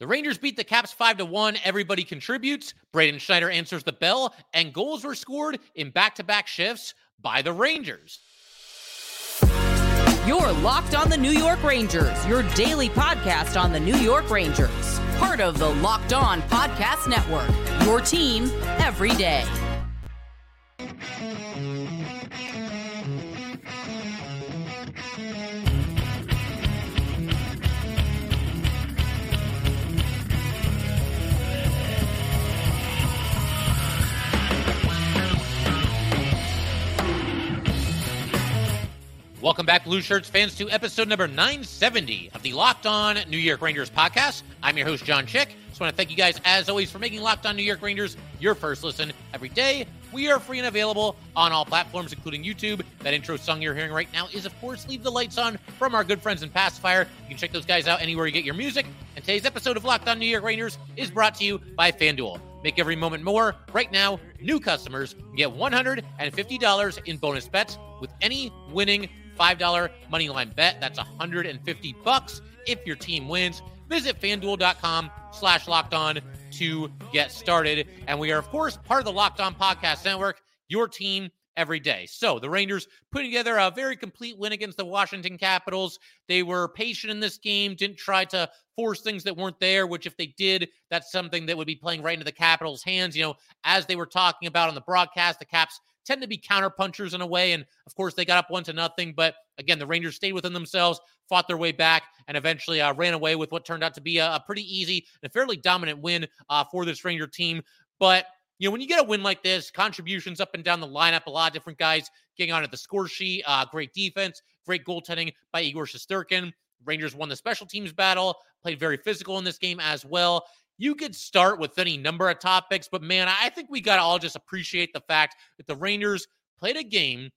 The Rangers beat the Caps 5 to 1. Everybody contributes. Braden Schneider answers the bell, and goals were scored in back to back shifts by the Rangers. You're Locked on the New York Rangers, your daily podcast on the New York Rangers. Part of the Locked On Podcast Network, your team every day. Welcome back, Blue Shirts fans, to episode number 970 of the Locked On New York Rangers podcast. I'm your host, John Chick. Just want to thank you guys, as always, for making Locked On New York Rangers your first listen every day. We are free and available on all platforms, including YouTube. That intro song you're hearing right now is, of course, Leave the Lights On from our good friends in Pacifier. You can check those guys out anywhere you get your music. And today's episode of Locked On New York Rangers is brought to you by FanDuel. Make every moment more. Right now, new customers get $150 in bonus bets with any winning $5 money line bet. That's 150 bucks if your team wins. Visit fanduel.com slash locked on to get started. And we are, of course, part of the Locked On Podcast Network, your team every day. So the Rangers putting together a very complete win against the Washington Capitals. They were patient in this game, didn't try to force things that weren't there, which if they did, that's something that would be playing right into the Capitals' hands. You know, as they were talking about on the broadcast, the Caps tend to be counter punchers in a way. And of course, they got up one to nothing. But again, the Rangers stayed within themselves, fought their way back, and eventually uh, ran away with what turned out to be a, a pretty easy and a fairly dominant win uh, for this Ranger team. But you know, when you get a win like this, contributions up and down the lineup, a lot of different guys getting on at the score sheet. Uh, great defense, great goaltending by Igor Shesterkin. Rangers won the special teams battle, played very physical in this game as well you could start with any number of topics, but man, I think we got to all just appreciate the fact that the Rangers played a game,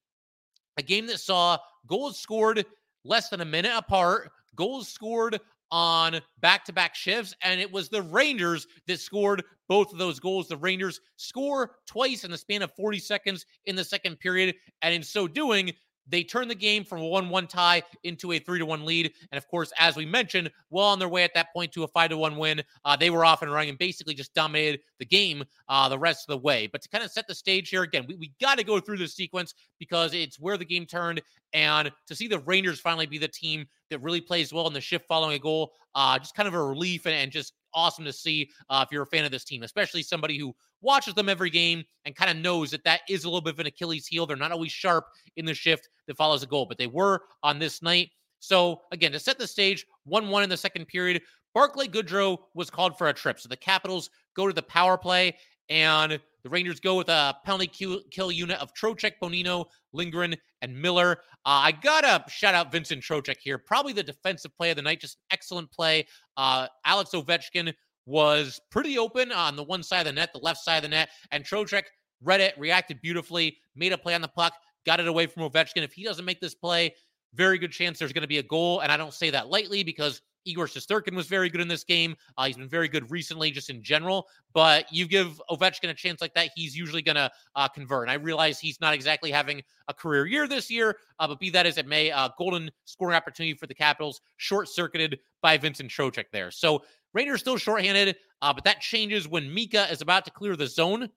a game that saw goals scored less than a minute apart, goals scored on back to back shifts, and it was the Rangers that scored both of those goals. The Rangers score twice in the span of 40 seconds in the second period, and in so doing, they turned the game from a 1 1 tie into a 3 to 1 lead. And of course, as we mentioned, well on their way at that point to a 5 to 1 win. Uh, they were off and running and basically just dominated the game uh, the rest of the way. But to kind of set the stage here again, we, we got to go through this sequence because it's where the game turned. And to see the Rangers finally be the team that really plays well in the shift following a goal, uh, just kind of a relief and, and just awesome to see uh, if you're a fan of this team, especially somebody who watches them every game and kind of knows that that is a little bit of an Achilles heel. They're not always sharp in the shift that follows a goal, but they were on this night. So again, to set the stage, 1 1 in the second period, Barclay Goodrow was called for a trip. So the Capitals go to the power play, and the Rangers go with a penalty kill, unit of Trocheck, Bonino, Lindgren, and Miller. Uh, I gotta shout out Vincent Trocheck here. Probably the defensive play of the night. Just excellent play. Uh, Alex Ovechkin was pretty open on the one side of the net, the left side of the net, and Trocheck read it, reacted beautifully, made a play on the puck, got it away from Ovechkin. If he doesn't make this play, very good chance there's going to be a goal. And I don't say that lightly because Igor Shesterkin was very good in this game. Uh, he's been very good recently, just in general. But you give Ovechkin a chance like that, he's usually going to uh, convert. And I realize he's not exactly having a career year this year, uh, but be that as it may, uh, golden scoring opportunity for the Capitals, short circuited by Vincent Trocheck there. So Rangers still shorthanded, uh, but that changes when Mika is about to clear the zone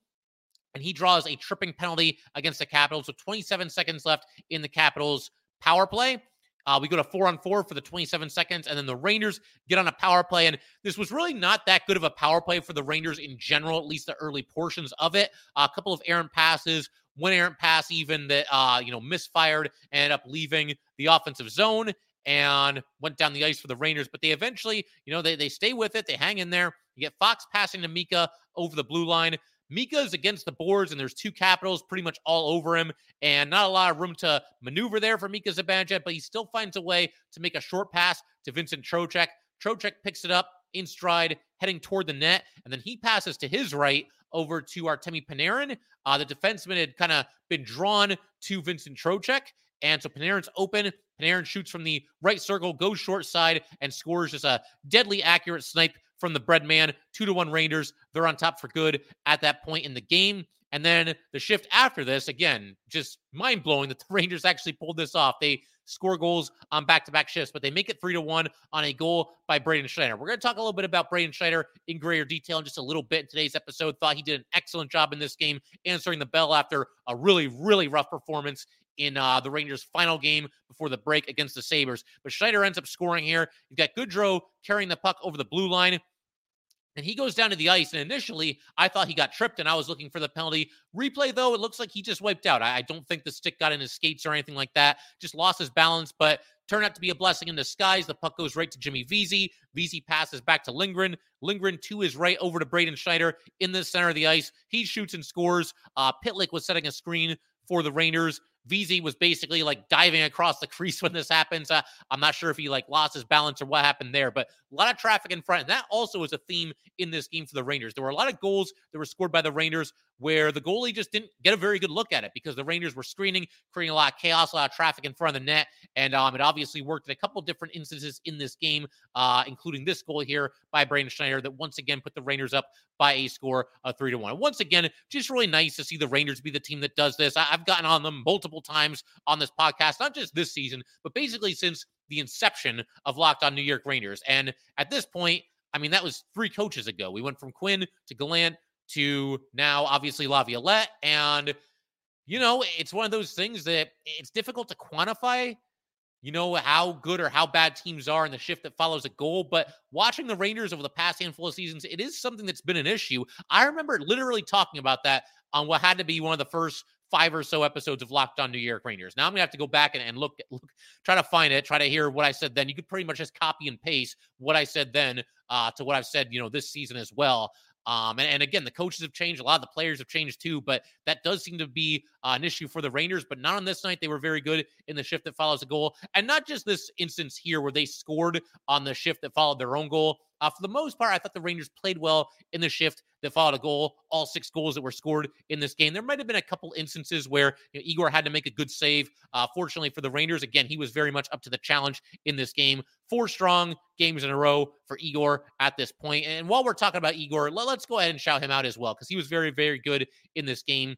and he draws a tripping penalty against the Capitals with 27 seconds left in the Capitals power play. Uh, we go to four on four for the 27 seconds, and then the Rangers get on a power play. And this was really not that good of a power play for the Rangers in general, at least the early portions of it. Uh, a couple of errant passes, one errant pass even that uh, you know misfired, ended up leaving the offensive zone and went down the ice for the Rangers. But they eventually, you know, they they stay with it. They hang in there. You get Fox passing to Mika over the blue line. Mika's against the boards, and there's two capitals pretty much all over him, and not a lot of room to maneuver there for Mika Zibanejad, but he still finds a way to make a short pass to Vincent Trocheck. Trocheck picks it up in stride, heading toward the net, and then he passes to his right over to Artemi Panarin. Uh, the defenseman had kind of been drawn to Vincent Trocheck, and so Panarin's open. Panarin shoots from the right circle, goes short side, and scores just a deadly accurate snipe from the bread man. Two to one Rangers. They're on top for good at that point in the game. And then the shift after this, again, just mind blowing that the Rangers actually pulled this off. They score goals on back to back shifts, but they make it three to one on a goal by Braden Schneider. We're going to talk a little bit about Braden Schneider in greater detail in just a little bit in today's episode. Thought he did an excellent job in this game, answering the bell after a really, really rough performance in uh, the Rangers' final game before the break against the Sabres. But Schneider ends up scoring here. You've got Goodrow carrying the puck over the blue line. And he goes down to the ice. And initially, I thought he got tripped and I was looking for the penalty. Replay, though, it looks like he just wiped out. I, I don't think the stick got in his skates or anything like that. Just lost his balance, but turned out to be a blessing in disguise. The puck goes right to Jimmy Vesey. Vesey passes back to Lindgren. Lindgren to his right over to Braden Schneider in the center of the ice. He shoots and scores. Uh, Pitlick was setting a screen for the Rangers. Vesey was basically like diving across the crease when this happens. Uh, I'm not sure if he like lost his balance or what happened there, but a lot of traffic in front. And that also was a theme in this game for the Rangers. There were a lot of goals that were scored by the Rangers where the goalie just didn't get a very good look at it because the Rangers were screening, creating a lot of chaos, a lot of traffic in front of the net. And um, it obviously worked in a couple different instances in this game, uh, including this goal here by Braden Schneider that once again put the Rangers up by a score of three to one. once again, just really nice to see the Rangers be the team that does this. I- I've gotten on them multiple times on this podcast, not just this season, but basically since the inception of Locked On New York Rangers. And at this point, I mean, that was three coaches ago. We went from Quinn to Gallant to now, obviously, Laviolette. And, you know, it's one of those things that it's difficult to quantify, you know, how good or how bad teams are in the shift that follows a goal. But watching the Rangers over the past handful of seasons, it is something that's been an issue. I remember literally talking about that on what had to be one of the first five or so episodes of Locked On New York Rangers. Now I'm gonna have to go back and, and look, look, try to find it, try to hear what I said then. You could pretty much just copy and paste what I said then uh, to what I've said, you know, this season as well. Um, and, and, again, the coaches have changed. A lot of the players have changed too, but that does seem to be uh, an issue for the Rangers. But not on this night. They were very good in the shift that follows a goal. And not just this instance here where they scored on the shift that followed their own goal. Uh, for the most part, I thought the Rangers played well in the shift that followed a goal. All six goals that were scored in this game. There might have been a couple instances where you know, Igor had to make a good save. Uh, fortunately for the Rangers, again, he was very much up to the challenge in this game. Four strong games in a row for Igor at this point. And while we're talking about Igor, let, let's go ahead and shout him out as well because he was very, very good in this game.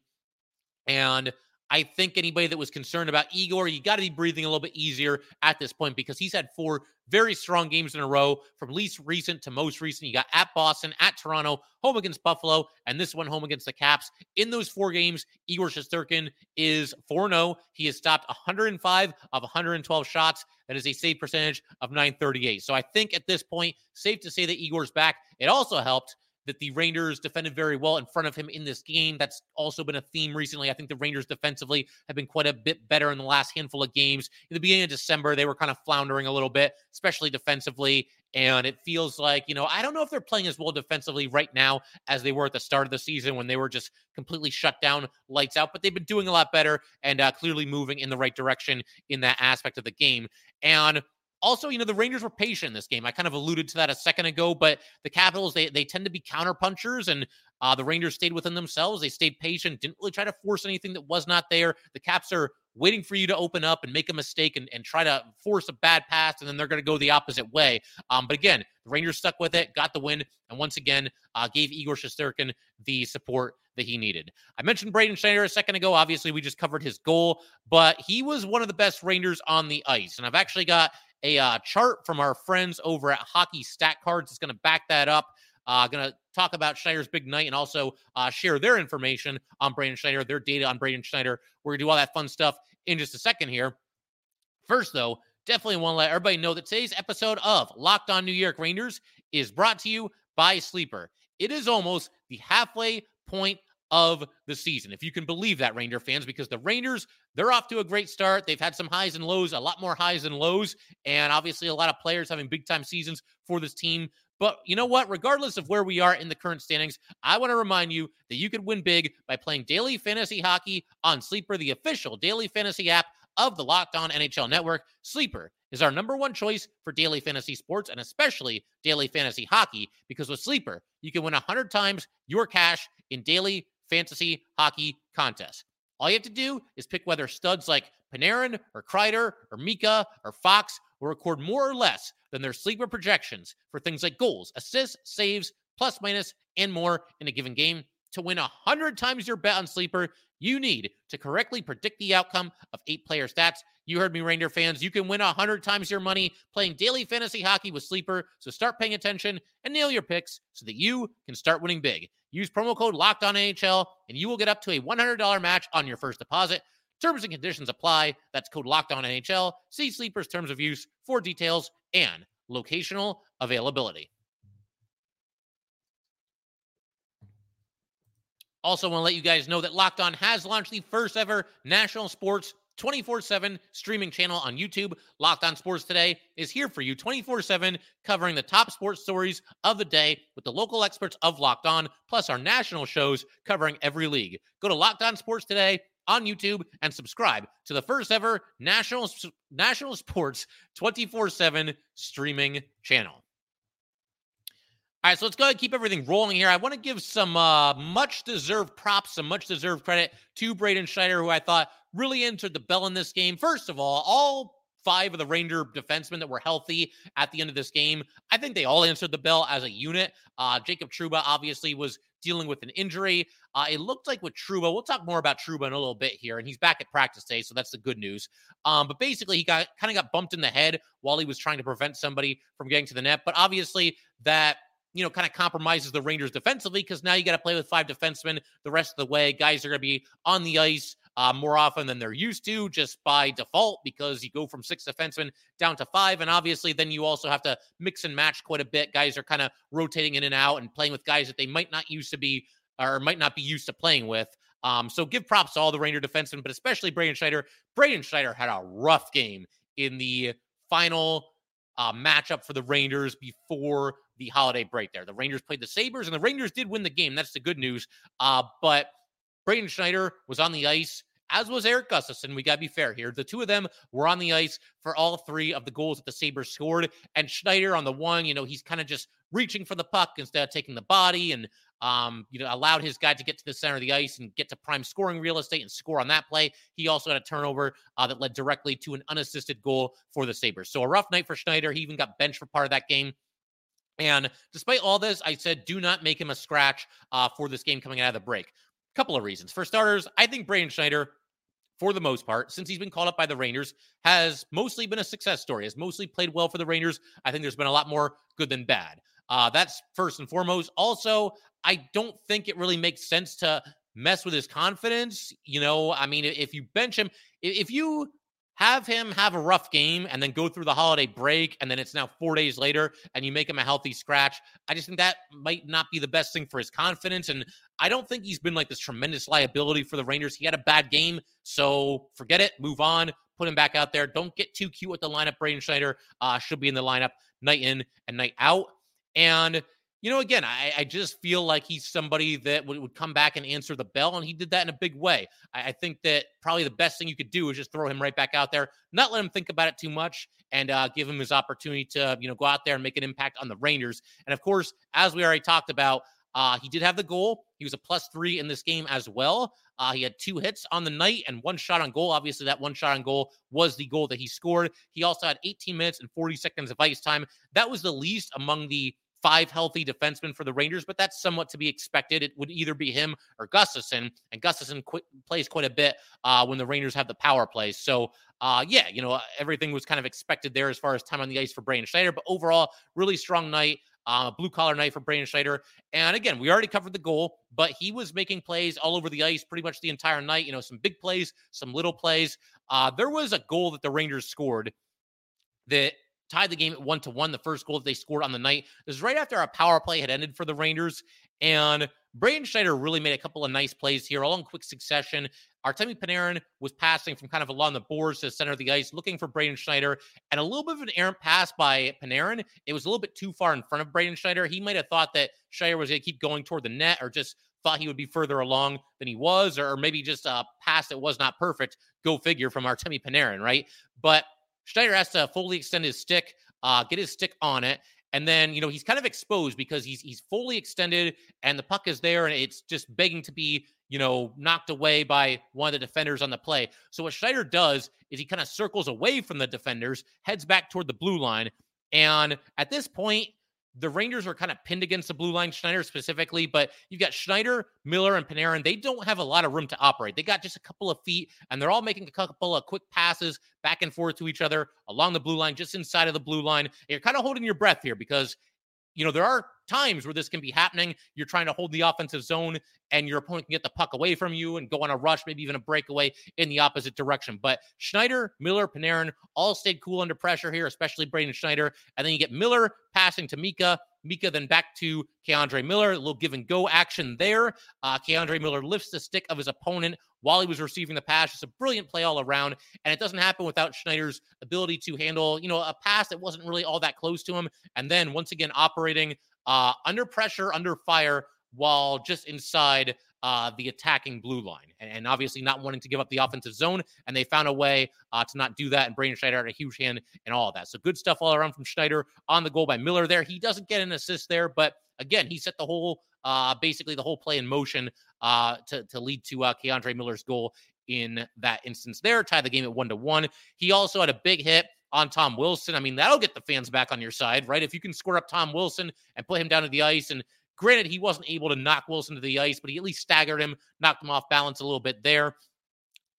And I think anybody that was concerned about Igor, you got to be breathing a little bit easier at this point because he's had four very strong games in a row from least recent to most recent. You got at Boston, at Toronto, home against Buffalo, and this one home against the Caps. In those four games, Igor Shesterkin is 4 0. He has stopped 105 of 112 shots. That is a save percentage of 938. So I think at this point, safe to say that Igor's back. It also helped that the Rangers defended very well in front of him in this game. That's also been a theme recently. I think the Rangers defensively have been quite a bit better in the last handful of games. In the beginning of December, they were kind of floundering a little bit, especially defensively. And it feels like, you know, I don't know if they're playing as well defensively right now as they were at the start of the season when they were just completely shut down, lights out, but they've been doing a lot better and uh, clearly moving in the right direction in that aspect of the game. And also, you know, the Rangers were patient in this game. I kind of alluded to that a second ago, but the Capitals, they, they tend to be counterpunchers, and uh, the Rangers stayed within themselves. They stayed patient, didn't really try to force anything that was not there. The Caps are waiting for you to open up and make a mistake and, and try to force a bad pass, and then they're going to go the opposite way. Um, but again, the Rangers stuck with it, got the win, and once again, uh, gave Igor Shesterkin the support that he needed. I mentioned Braden Schneider a second ago. Obviously, we just covered his goal, but he was one of the best Rangers on the ice. And I've actually got a uh, chart from our friends over at Hockey Stat Cards. It's going to back that up. Uh, going to talk about Schneider's big night and also uh, share their information on Braden Schneider, their data on Braden Schneider. We're going to do all that fun stuff in just a second here. First, though, definitely want to let everybody know that today's episode of Locked On New York Rangers is brought to you by Sleeper. It is almost the halfway point of the season. If you can believe that, Ranger fans, because the Rangers, they're off to a great start. They've had some highs and lows, a lot more highs and lows, and obviously a lot of players having big time seasons for this team. But you know what? Regardless of where we are in the current standings, I want to remind you that you could win big by playing daily fantasy hockey on Sleeper, the official daily fantasy app of the Locked On NHL Network. Sleeper is our number one choice for daily fantasy sports and especially daily fantasy hockey because with Sleeper, you can win 100 times your cash in daily fantasy hockey contest. All you have to do is pick whether studs like Panarin or Kreider or Mika or Fox will record more or less than their sleeper projections for things like goals, assists, saves, plus minus, and more in a given game. To win 100 times your bet on Sleeper, you need to correctly predict the outcome of eight player stats. You heard me, Reindeer fans. You can win 100 times your money playing daily fantasy hockey with Sleeper. So start paying attention and nail your picks so that you can start winning big. Use promo code Locked On NHL, and you will get up to a $100 match on your first deposit. Terms and conditions apply. That's code Locked On NHL. See Sleeper's terms of use for details and locational availability. Also, want to let you guys know that Locked On has launched the first ever national sports 24 7 streaming channel on YouTube. Locked On Sports Today is here for you 24 7, covering the top sports stories of the day with the local experts of Locked On, plus our national shows covering every league. Go to Locked On Sports Today on YouTube and subscribe to the first ever national, national sports 24 7 streaming channel. All right, so let's go ahead and keep everything rolling here. I want to give some uh, much deserved props, some much deserved credit to Braden Schneider, who I thought really entered the bell in this game. First of all, all five of the Ranger defensemen that were healthy at the end of this game, I think they all answered the bell as a unit. Uh, Jacob Trouba obviously was dealing with an injury. Uh, it looked like with Trouba, we'll talk more about Trouba in a little bit here, and he's back at practice day, so that's the good news. Um, but basically, he got kind of got bumped in the head while he was trying to prevent somebody from getting to the net. But obviously, that you know, kind of compromises the Rangers defensively because now you got to play with five defensemen the rest of the way. Guys are going to be on the ice uh, more often than they're used to just by default because you go from six defensemen down to five. And obviously, then you also have to mix and match quite a bit. Guys are kind of rotating in and out and playing with guys that they might not used to be or might not be used to playing with. Um, so give props to all the Ranger defensemen, but especially Braden Schneider. Braden Schneider had a rough game in the final uh, matchup for the Rangers before the holiday break there. The Rangers played the Sabres, and the Rangers did win the game. That's the good news. Uh, but Braden Schneider was on the ice, as was Eric Gustafsson. We got to be fair here. The two of them were on the ice for all three of the goals that the Sabres scored. And Schneider on the one, you know, he's kind of just reaching for the puck instead of taking the body and um, you know, allowed his guy to get to the center of the ice and get to prime scoring real estate and score on that play. He also had a turnover uh, that led directly to an unassisted goal for the Sabres. So a rough night for Schneider. He even got benched for part of that game. And despite all this, I said do not make him a scratch uh, for this game coming out of the break. A couple of reasons. For starters, I think Braden Schneider, for the most part, since he's been called up by the Rangers, has mostly been a success story, has mostly played well for the Rangers. I think there's been a lot more good than bad. Uh, that's first and foremost. Also, I don't think it really makes sense to mess with his confidence. You know, I mean, if you bench him, if you have him have a rough game and then go through the holiday break and then it's now four days later and you make him a healthy scratch. I just think that might not be the best thing for his confidence and i don't think he's been like this tremendous liability for the rangers. He had a bad game so forget it. Move on. Put him back out there. Don't get too cute with the lineup braden schneider uh, should be in the lineup night in and night out. And you know, again, I, I just feel like he's somebody that would, would come back and answer the bell, and he did that in a big way. I, I, think that probably the best thing you could do is just throw him right back out there, not let him think about it too much, and uh, give him his opportunity to, you know, go out there and make an impact on the Rangers. And of course, as we already talked about, uh, he did have the goal. He was a plus three in this game as well. Uh, he had two hits on the night and one shot on goal. Obviously, that one shot on goal was the goal that he scored. He also had 18 minutes and 40 seconds of ice time. That was the least among the five healthy defensemen for the Rangers, but that's somewhat to be expected. It would either be him or Gustafsson, and Gustafsson qu- plays quite a bit uh, when the Rangers have the power play. So, uh, yeah, you know, everything was kind of expected there as far as time on the ice for Braden Schneider, but overall, really strong night. Uh, blue collar night for Braden Schneider. And again, we already covered the goal, but he was making plays all over the ice pretty much the entire night. You know, some big plays, some little plays. Uh, there was a goal that the Rangers scored that tied the game at one to one. The first goal that they scored on the night was right after our power play had ended for the Rangers. And Braden Schneider really made a couple of nice plays here, all in quick succession. Artemi Panarin was passing from kind of along the boards to the center of the ice, looking for Braden Schneider, and a little bit of an errant pass by Panarin. It was a little bit too far in front of Braden Schneider. He might have thought that Schneider was going to keep going toward the net, or just thought he would be further along than he was, or maybe just a pass that was not perfect. Go figure from Artemi Panarin, right? But Schneider has to fully extend his stick, uh, get his stick on it. And then, you know, he's kind of exposed because he's he's fully extended and the puck is there and it's just begging to be, you know, knocked away by one of the defenders on the play. So what Schneider does is he kind of circles away from the defenders, heads back toward the blue line. And at this point, the Rangers are kind of pinned against the blue line, Schneider specifically, but you've got Schneider, Miller, and Panarin. They don't have a lot of room to operate. They got just a couple of feet, and they're all making a couple of quick passes back and forth to each other along the blue line, just inside of the blue line. And you're kind of holding your breath here because you know, there are times where this can be happening. You're trying to hold the offensive zone and your opponent can get the puck away from you and go on a rush, maybe even a breakaway in the opposite direction. But Schneider, Miller, Panarin all stayed cool under pressure here, especially Braden Schneider. And then you get Miller passing to Mika. Mika then back to K'Andre Miller. A little give and go action there. Uh, K'Andre Miller lifts the stick of his opponent while he was receiving the pass. It's a brilliant play all around. And it doesn't happen without Schneider's ability to handle, you know, a pass that wasn't really all that close to him. And then once again, operating uh, under pressure, under fire, while just inside uh, the attacking blue line, and, and, obviously not wanting to give up the offensive zone. And they found a way uh, to not do that. And Braden Schneider had a huge hand in all of that. So good stuff all around from Schneider on the goal by Miller. There, he doesn't get an assist there, but again, he set the whole, uh, basically the whole play in motion uh, to to lead to uh, K'Andre Miller's goal in that instance. There, tie the game at one to one. He also had a big hit on Tom Wilson. I mean, that'll get the fans back on your side, right? If you can square up Tom Wilson and put him down to the ice and Granted, he wasn't able to knock Wilson to the ice, but he at least staggered him, knocked him off balance a little bit there.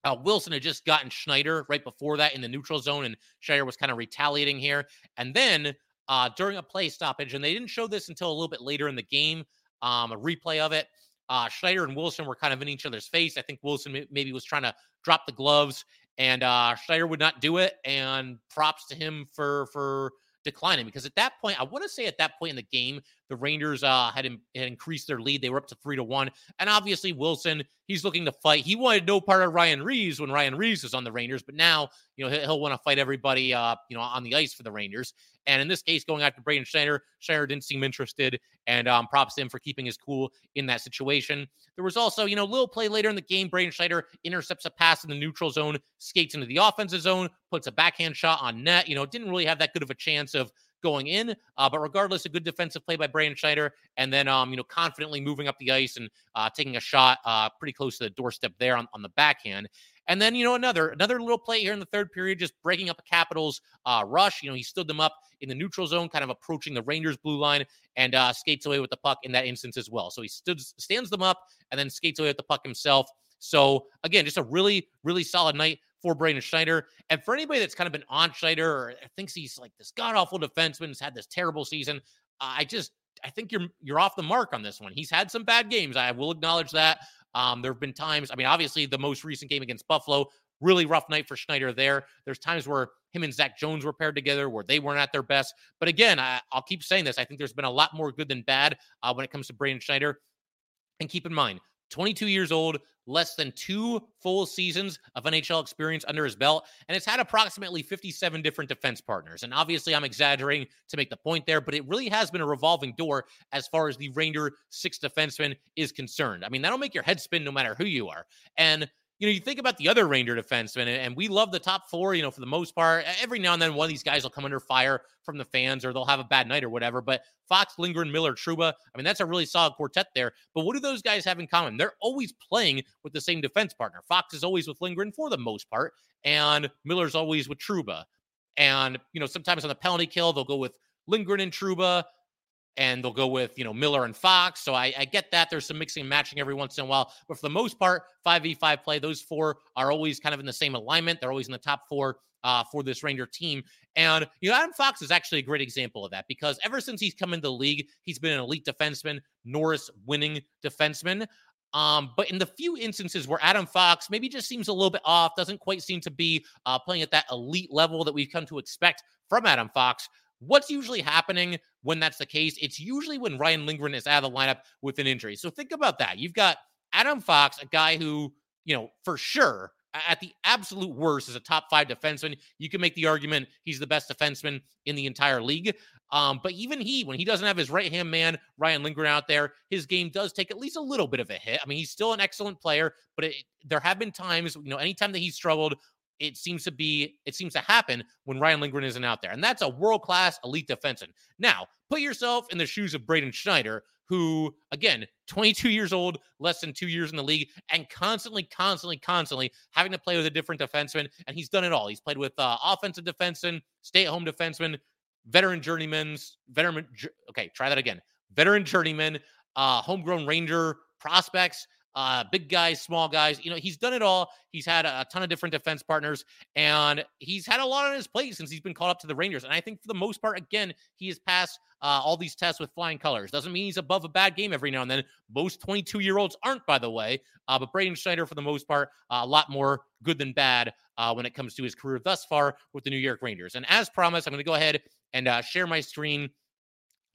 Uh, Wilson had just gotten Schneider right before that in the neutral zone, and Schneider was kind of retaliating here. And then uh, during a play stoppage, and they didn't show this until a little bit later in the game, um, a replay of it. Uh, Schneider and Wilson were kind of in each other's face. I think Wilson maybe was trying to drop the gloves, and uh, Schneider would not do it. And props to him for for declining because at that point, I want to say at that point in the game, the Rangers uh, had, in, had increased their lead. They were up to three to one, and obviously Wilson, he's looking to fight. He wanted no part of Ryan Reaves when Ryan Reaves was on the Rangers, but now you know he'll, he'll want to fight everybody, uh, you know, on the ice for the Rangers. And in this case, going after Braden Schneider, Schneider didn't seem interested, and um, props to him for keeping his cool in that situation. There was also, you know, a little play later in the game. Braden Schneider intercepts a pass in the neutral zone, skates into the offensive zone, puts a backhand shot on net. You know, didn't really have that good of a chance of going in. Uh, but regardless, a good defensive play by Braden Schneider, and then um, you know confidently moving up the ice and uh, taking a shot uh, pretty close to the doorstep there on, on the backhand. And then you know another another little play here in the third period, just breaking up a Capitals uh, rush. You know he stood them up in the neutral zone, kind of approaching the Rangers blue line, and uh, skates away with the puck in that instance as well. So he stood stands them up and then skates away with the puck himself. So again, just a really really solid night for Braden Schneider. And for anybody that's kind of been on Schneider or thinks he's like this god awful defenseman, has had this terrible season, I just I think you're you're off the mark on this one. He's had some bad games. I will acknowledge that. Um, there have been times. I mean, obviously, the most recent game against Buffalo, really rough night for Schneider there. There's times where him and Zach Jones were paired together where they weren't at their best. But again, I, will keep saying this. I think there's been a lot more good than bad uh, when it comes to Braden Schneider. And keep in mind, 22 years old, less than two full seasons of NHL experience under his belt, and it's had approximately 57 different defense partners. And obviously, I'm exaggerating to make the point there, but it really has been a revolving door as far as the Ranger six defenseman is concerned. I mean, that'll make your head spin no matter who you are. And you know, you think about the other Ranger defensemen, and we love the top four, you know, for the most part. Every now and then, one of these guys will come under fire from the fans or they'll have a bad night or whatever. But Fox, Lindgren, Miller, Trouba, I mean, that's a really solid quartet there. But what do those guys have in common? They're always playing with the same defense partner. Fox is always with Lindgren for the most part, and Miller's always with Trouba. And, you know, sometimes on the penalty kill, they'll go with Lindgren and Trouba and they'll go with you know Miller and Fox. So I, I, get that there's some mixing and matching every once in a while, but for the most part, five v five play, those four are always kind of in the same alignment. They're always in the top four uh, for this Ranger team. And you know Adam Fox is actually a great example of that because ever since he's come into the league, he's been an elite defenseman, Norris winning defenseman. Um, but in the few instances where Adam Fox maybe just seems a little bit off, doesn't quite seem to be uh, playing at that elite level that we've come to expect from Adam Fox, What's usually happening when that's the case? It's usually when Ryan Lindgren is out of the lineup with an injury. So think about that. You've got Adam Fox, a guy who, you know, for sure, at the absolute worst, is a top five defenseman. You can make the argument he's the best defenseman in the entire league. Um, but even he, when he doesn't have his right hand man, Ryan Lindgren, out there, his game does take at least a little bit of a hit. I mean, he's still an excellent player, but it, there have been times, you know, anytime that he's struggled, it seems to be it seems to happen when Ryan Lindgren isn't out there. And that's a world-class elite defenseman. Now, put yourself in the shoes of Braden Schneider, who again, 22 years old, less than 2 years in the league and constantly constantly constantly having to play with a different defenseman and he's done it all. He's played with uh, offensive defenseman, stay-at-home defenseman, veteran journeyman's veteran. Okay, try that again. Veteran journeyman, uh, homegrown Ranger prospects uh, big guys, small guys. You know, he's done it all. He's had a, ton of different defense partners, and he's had a lot on his plate since he's been called up to the Rangers. And I think for the most part, again, he has passed uh, all these tests with flying colors. Doesn't mean he's above a bad game every now and then. Most 22 year olds aren't, by the way. Uh, but Braden Schneider, for the most part, uh, a lot more good than bad uh, when it comes to his career thus far with the New York Rangers. And as promised, I'm going to go ahead and uh, share my screen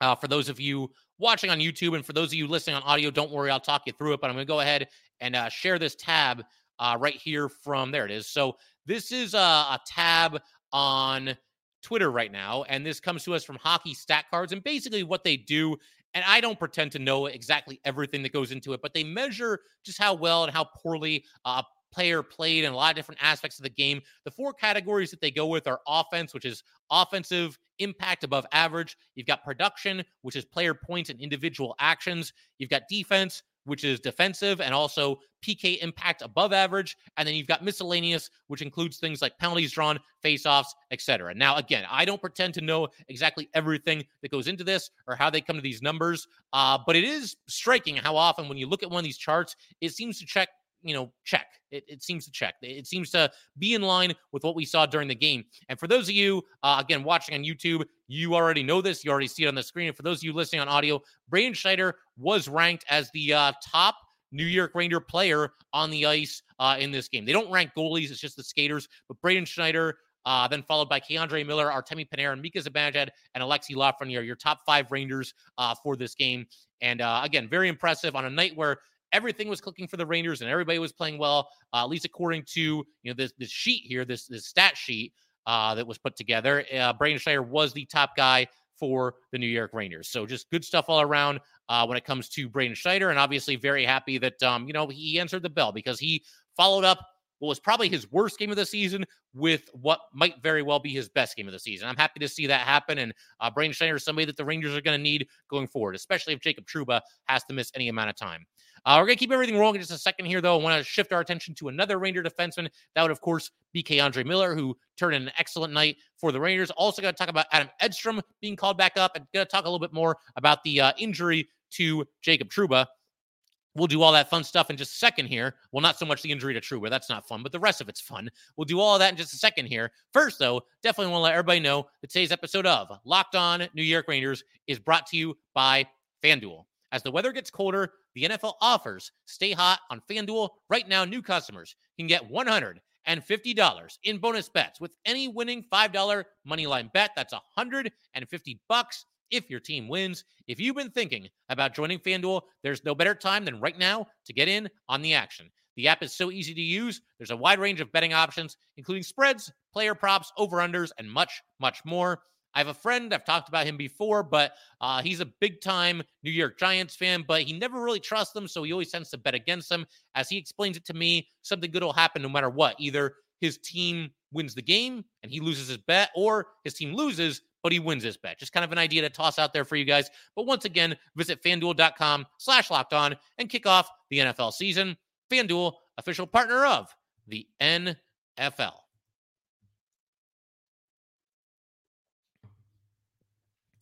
uh, for those of you watching on YouTube and for those of you listening on audio, don't worry, I'll talk you through it. But I'm going to go ahead and uh, share this tab uh, right here from there. It is. So this is a, a tab on Twitter right now, and this comes to us from Hockey Stat Cards. And basically, what they do, and I don't pretend to know exactly everything that goes into it, but they measure just how well and how poorly uh, player played in a lot of different aspects of the game. The four categories that they go with are offense, which is offensive impact above average. You've got production, which is player points and individual actions. You've got defense, which is defensive and also PK impact above average. And then you've got miscellaneous, which includes things like penalties drawn, faceoffs, etc. Now, again, I don't pretend to know exactly everything that goes into this or how they come to these numbers, uh, but it is striking how often when you look at one of these charts, it seems to check you know, check. It, it, seems to check. It seems to be in line with what we saw during the game. And for those of you, uh, again, watching on YouTube, you already know this. You already see it on the screen. And for those of you listening on audio, Braden Schneider was ranked as the uh, top New York Ranger player on the ice uh, in this game. They don't rank goalies, it's just the skaters. But Braden Schneider, uh, then followed by K'Andre Miller, Artemi Panarin, Mika Zibanejad, and Alexi Lafreniere, your top five Rangers uh, for this game. And uh, again, very impressive on a night where everything was clicking for the Rangers and everybody was playing well, uh, at least according to you know this this sheet here, this this stat sheet uh, that was put together. Uh, Braden Schneider was the top guy for the New York Rangers. So just good stuff all around uh, when it comes to Braden Schneider, and obviously very happy that um, you know he answered the bell because he followed up what was probably his worst game of the season with what might very well be his best game of the season. I'm happy to see that happen. And uh, Braden Schneider is somebody that the Rangers are going to need going forward, especially if Jacob Trouba has to miss any amount of time. Uh, we're going to keep everything rolling in just a second here, though. I want to shift our attention to another Ranger defenseman. That would, of course, be K'Andre Miller, who turned in an excellent night for the Rangers. Also, going to talk about Adam Edstrom being called back up and going to talk a little bit more about the uh, injury to Jacob Trouba. We'll do all that fun stuff in just a second here. Well, not so much the injury to Trouba. That's not fun, but the rest of it's fun. We'll do all that in just a second here. First, though, definitely want to let everybody know that today's episode of Locked On New York Rangers is brought to you by FanDuel. As the weather gets colder, the NFL offers stay hot on FanDuel. Right now, new customers can get $150 in bonus bets with any winning $5 moneyline bet. That's 150 bucks if your team wins. If you've been thinking about joining FanDuel, there's no better time than right now to get in on the action. The app is so easy to use. There's a wide range of betting options, including spreads, player props, over-unders, and much, much more. I have a friend, I've talked about him before, but uh, he's a big time New York Giants fan, but he never really trusts them. So he always tends to bet against them. As he explains it to me, something good will happen no matter what. Either his team wins the game and he loses his bet, or his team loses, but he wins this bet. Just kind of an idea to toss out there for you guys. But once again, visit fanduel.com slash locked on and kick off the NFL season. FanDuel, official partner of the NFL. All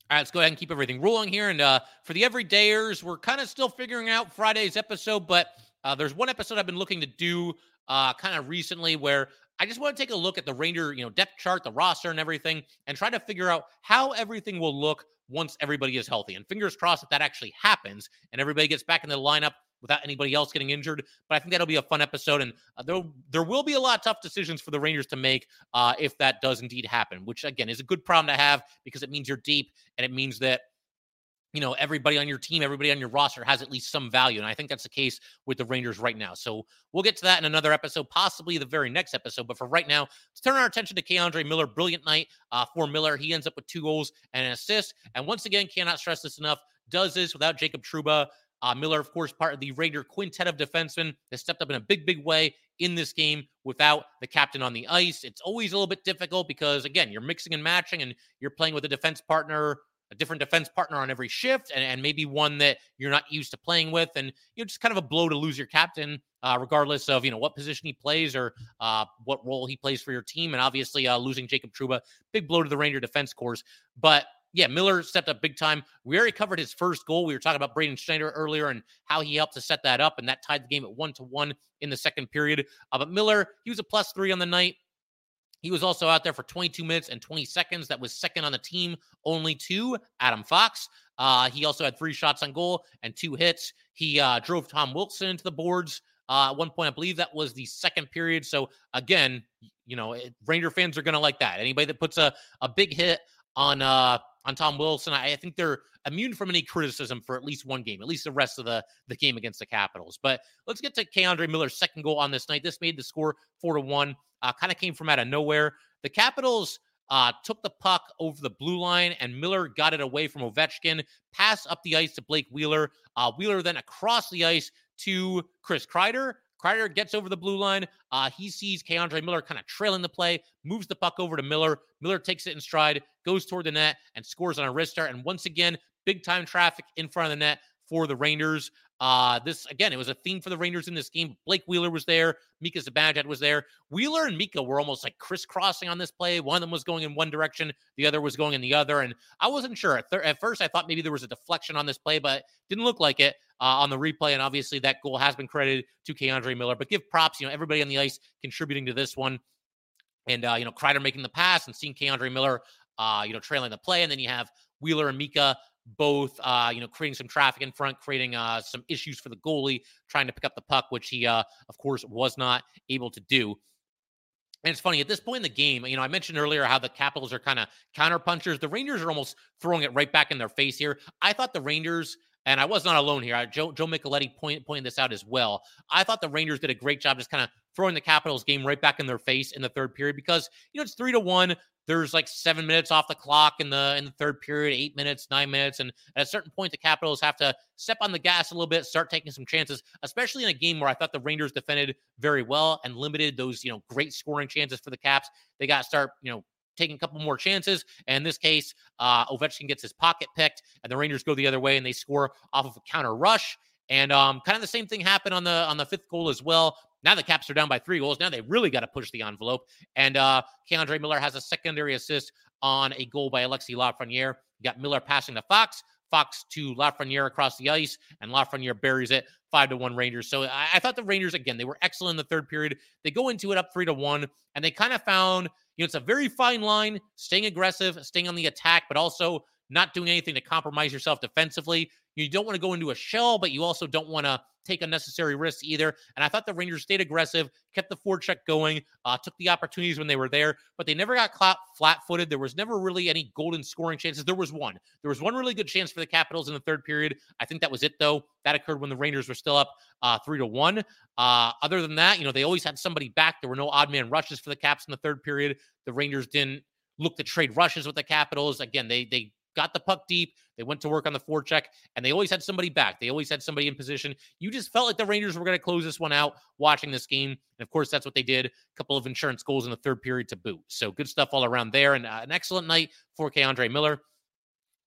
right, let's go ahead and keep everything rolling here. And uh, for the everydayers, we're kind of still figuring out Friday's episode, but uh, there's one episode I've been looking to do uh, kind of recently where I just want to take a look at the Ranger, you know, depth chart, the roster, and everything, and try to figure out how everything will look once everybody is healthy. And fingers crossed that that actually happens and everybody gets back in the lineup without anybody else getting injured. But I think that'll be a fun episode, and uh, there there will be a lot of tough decisions for the Rangers to make uh, if that does indeed happen. Which again is a good problem to have because it means you're deep, and it means that you know everybody on your team everybody on your roster has at least some value and i think that's the case with the rangers right now. So we'll get to that in another episode possibly the very next episode but for right now let's turn our attention to K'Andre Miller. Brilliant night uh, for Miller. He ends up with two goals and an assist and once again cannot stress this enough does this without Jacob Trouba. Uh, Miller, of course, part of the Raider quintet of defensemen, has stepped up in a big, big way in this game without the captain on the ice. It's always a little bit difficult because, again, you're mixing and matching and you're playing with a defense partner, a different defense partner on every shift and, and maybe one that you're not used to playing with. And, you know, just kind of a blow to lose your captain, uh, regardless of, you know, what position he plays or uh, what role he plays for your team. And obviously, uh, losing Jacob Trouba, big blow to the Ranger defense corps. But yeah, Miller stepped up big time. We already covered his first goal. We were talking about Braden Schneider earlier and how he helped to set that up, and that tied the game at one to one in the second period. Uh, but Miller, he was a plus three on the night. He was also out there for 22 minutes and 20 seconds. That was second on the team, only to Adam Fox. Uh, he also had three shots on goal and two hits. He uh, drove Tom Wilson into the boards. Uh, at one point, I believe that was the second period. So again, you know, Ranger fans are going to like that. Anybody that puts a, a big hit on uh, on Tom Wilson, I, I think they're immune from any criticism for at least one game, at least the rest of the, the game against the Capitals. But let's get to K'Andre Miller's second goal on this night. This made the score four to one uh, kind of came from out of nowhere. The Capitals uh, took the puck over the blue line, and Miller got it away from Ovechkin. Pass up the ice to Blake Wheeler. Uh, Wheeler then across the ice to Chris Kreider. Kreider gets over the blue line. Uh, he sees K'Andre Miller kind of trailing the play, moves the puck over to Miller. Miller takes it in stride, goes toward the net, and scores on a wrist start. And once again, big time traffic in front of the net for the Rangers. Uh, this again, it was a theme for the Rangers in this game. Blake Wheeler was there, Mika Zibanejad was there. Wheeler and Mika were almost like crisscrossing on this play. One of them was going in one direction, the other was going in the other, and I wasn't sure at, at first. I thought maybe there was a deflection on this play, but didn't look like it uh, on the replay. And obviously, that goal has been credited to K'Andre Miller. But give props, you know, everybody on the ice contributing to this one, and uh, you know, Kreider making the pass and seeing K'Andre Miller, uh, you know, trailing the play, and then you have Wheeler and Mika both uh, you know creating some traffic in front, creating uh, some issues for the goalie trying to pick up the puck, which he uh, of course was not able to do. And it's funny at this point in the game, you know, I mentioned earlier how the Capitals are kind of counter punchers. The Rangers are almost throwing it right back in their face here. I thought the Rangers, and I was not alone here. Joe Joe Micheletti point, pointed this out as well. I thought the Rangers did a great job just kind of throwing the Capitals game right back in their face in the third period because you know it's three to one there's like seven minutes off the clock in the in the third period, eight minutes, nine minutes, and at a certain point, the Capitals have to step on the gas a little bit, start taking some chances, especially in a game where I thought the Rangers defended very well and limited those you know great scoring chances for the Caps. They got to start you know taking a couple more chances. And in this case, uh, Ovechkin gets his pocket picked, and the Rangers go the other way and they score off of a counter rush. And um, kind of the same thing happened on the on the fifth goal as well. Now the Caps are down by three goals. Now they really got to push the envelope. And uh, K'Andre Miller has a secondary assist on a goal by Alexis Lafreniere. You got Miller passing to Fox, Fox to Lafreniere across the ice, and Lafreniere buries it five to one Rangers. So I, I, thought the Rangers again they were excellent in the third period. They go into it up three to one, and they kind of found you know it's a very fine line, staying aggressive, staying on the attack, but also not doing anything to compromise yourself defensively. You don't want to go into a shell, but you also don't want to take unnecessary risks either. And I thought the Rangers stayed aggressive, kept the forecheck going, uh, took the opportunities when they were there, but they never got flat footed. There was never really any golden scoring chances. There was one. There was one really good chance for the Capitals in the third period. I think that was it, though. That occurred when the Rangers were still up uh, three to one. Uh, other than that, you know, they always had somebody back. There were no odd man rushes for the Caps in the third period. The Rangers didn't look to trade rushes with the Capitals. Again, they they got the puck deep. They went to work on the forecheck, and they always had somebody back. They always had somebody in position. You just felt like the Rangers were going to close this one out watching this game. And of course, that's what they did. A couple of insurance goals in the third period to boot. So good stuff all around there. And uh, an excellent night for K'Andre Miller.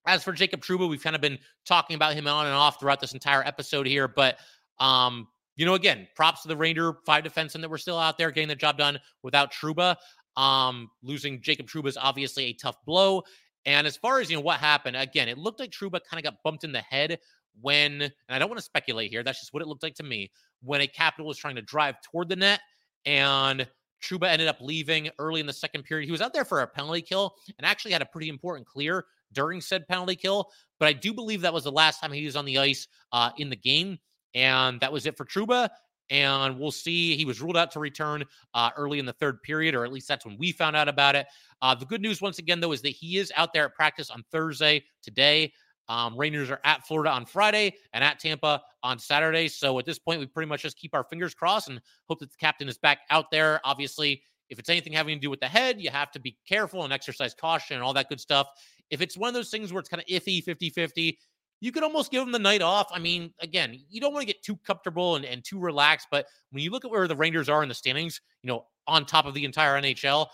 As for Jacob Trouba, we've kind of been talking about him on and off throughout this entire episode here. But, um, you know, again, props to the Ranger five defensemen that were still out there getting the job done without Trouba. Um, losing Jacob Trouba is obviously a tough blow. And as far as you know what happened, again, it looked like Trouba kind of got bumped in the head when, and I don't want to speculate here, that's just what it looked like to me, when a capital was trying to drive toward the net and Trouba ended up leaving early in the second period. He was out there for a penalty kill and actually had a pretty important clear during said penalty kill. But I do believe that was the last time he was on the ice uh, in the game. And that was it for Trouba and we'll see. He was ruled out to return uh, early in the third period, or at least that's when we found out about it. Uh, the good news, once again, though, is that he is out there at practice on Thursday today. Um, Rangers are at Florida on Friday and at Tampa on Saturday. So at this point, we pretty much just keep our fingers crossed and hope that the captain is back out there. Obviously, if it's anything having to do with the head, you have to be careful and exercise caution and all that good stuff. If it's one of those things where it's kind of iffy 50 50, you could almost give them the night off. I mean, again, you don't want to get too comfortable and, and too relaxed, but when you look at where the Rangers are in the standings, you know, on top of the entire NHL,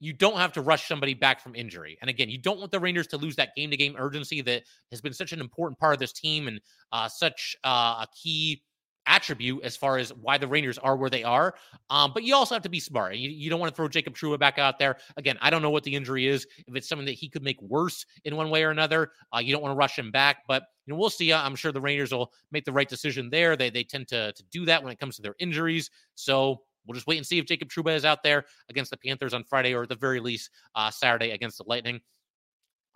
you don't have to rush somebody back from injury. And again, you don't want the Rangers to lose that game to game urgency that has been such an important part of this team and uh, such uh, a key attribute as far as why the Rangers are where they are. Um, but you also have to be smart. You, you don't want to throw Jacob Trouba back out there. Again, I don't know what the injury is. If it's something that he could make worse in one way or another, uh, you don't want to rush him back. But you know, we'll see. I'm sure the Rangers will make the right decision there. They they tend to to do that when it comes to their injuries. So We'll just wait and see if Jacob Trouba is out there against the Panthers on Friday or at the very least uh, Saturday against the Lightning.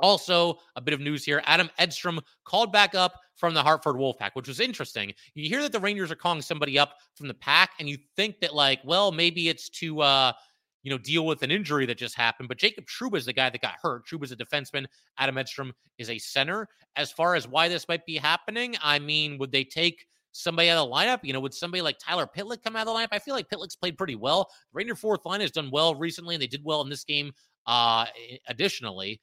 Also, a bit of news here. Adam Edstrom called back up from the Hartford Wolfpack, which was interesting. You hear that the Rangers are calling somebody up from the pack, and you think that, like, well, maybe it's to, uh, you know, deal with an injury that just happened. But Jacob Trouba is the guy that got hurt. Trouba's a defenseman. Adam Edstrom is a center. As far as why this might be happening, I mean, would they take somebody out of the lineup? You know, would somebody like Tyler Pitlick come out of the lineup? I feel like Pitlick's played pretty well. The Ranger fourth line has done well recently, and they did well in this game. Uh, additionally,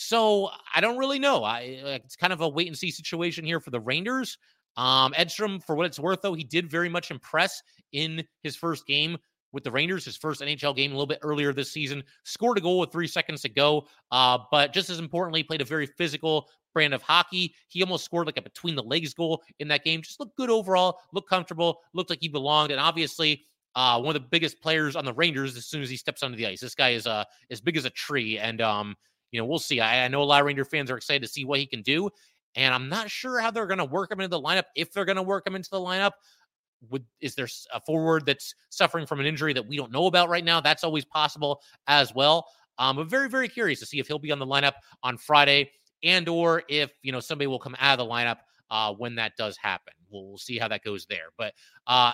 so I don't really know. I it's kind of a wait and see situation here for the Rangers. Um, Edstrom, for what it's worth, though, he did very much impress in his first game with the Rangers, his first NHL game a little bit earlier this season. Scored a goal with three seconds to go, uh, but just as importantly, played a very physical, brand of hockey. He almost scored like a between the legs goal in that game. Just looked good overall, looked comfortable, looked like he belonged. And obviously, uh, one of the biggest players on the Rangers as soon as he steps onto the ice. This guy is uh, as big as a tree. And, um, you know, we'll see. I, I know a lot of Ranger fans are excited to see what he can do. And I'm not sure how they're going to work him into the lineup, if they're going to work him into the lineup. Would is there a forward that's suffering from an injury that we don't know about right now? That's always possible as well. Um, I'm very, very curious to see if he'll be on the lineup on Friday and or if you know somebody will come out of the lineup uh, when that does happen. We'll, we'll see how that goes there. But uh,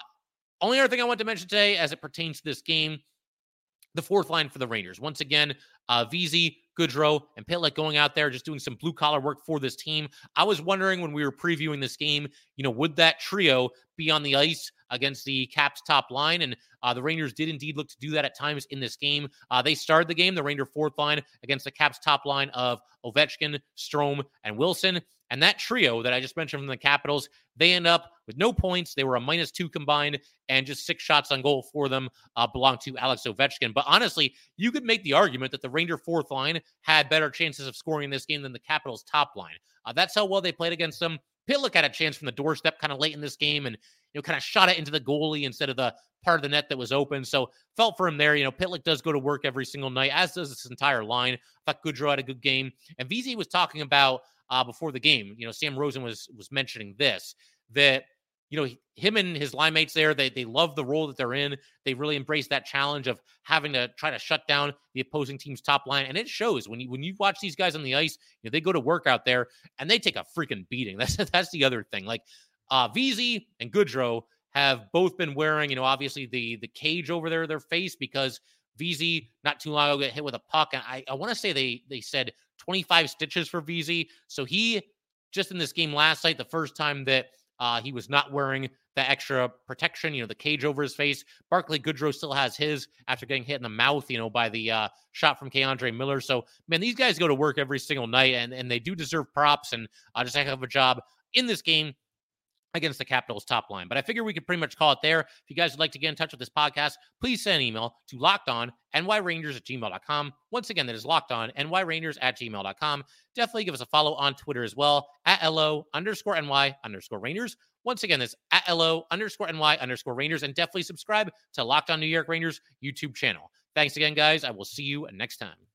only other thing I want to mention today, as it pertains to this game, the fourth line for the Rangers. Once again, uh, Vesey, Goodrow, and Pitlick going out there just doing some blue collar work for this team. I was wondering when we were previewing this game, you know, would that trio be on the ice against the Caps top line? And uh, the Rangers did indeed look to do that at times in this game. Uh, they started the game, the Ranger fourth line against the Caps top line of Ovechkin, Strome, and Wilson. And that trio that I just mentioned from the Capitals, they end up with no points. They were a minus two combined, and just six shots on goal for them uh, belong to Alex Ovechkin. But honestly, you could make the argument that the Ranger fourth line had better chances of scoring in this game than the Capitals top line. Uh, that's how well they played against them. Pitlick had a chance from the doorstep kind of late in this game and you know kind of shot it into the goalie instead of the part of the net that was open. So felt for him there. You know, Pitlick does go to work every single night, as does this entire line. I thought Goodrow had a good game. And Vesey was talking about uh, before the game. You know, Sam Rosen was was mentioning this that you know him and his line mates there they they love the role that they're in they really embrace that challenge of having to try to shut down the opposing team's top line and it shows when you when you watch these guys on the ice you know they go to work out there and they take a freaking beating that's that's the other thing like uh Vesey and Goodrow have both been wearing you know obviously the the cage over their their face because Vesey not too long ago got hit with a puck and I I want to say they they said 25 stitches for Vesey. So he just in this game last night, the first time that uh, he was not wearing the extra protection, you know, the cage over his face. Barclay Goodrow still has his after getting hit in the mouth, you know, by the uh, shot from K'Andre Miller. So, man, these guys go to work every single night and, and they do deserve props and uh, just heck of a job in this game against the Capitals top line. But I figure we could pretty much call it there. If you guys would like to get in touch with this podcast, please send an email to lockedon nyrangers at gmail.com. Once again, that is locked on nyrangers at gmail.com. Definitely give us a follow on Twitter as well at LO underscore NY underscore Rangers. Once again, that's at LO underscore NY underscore Rangers. And definitely subscribe to Locked On New York Rangers YouTube channel. Thanks again, guys. I will see you next time.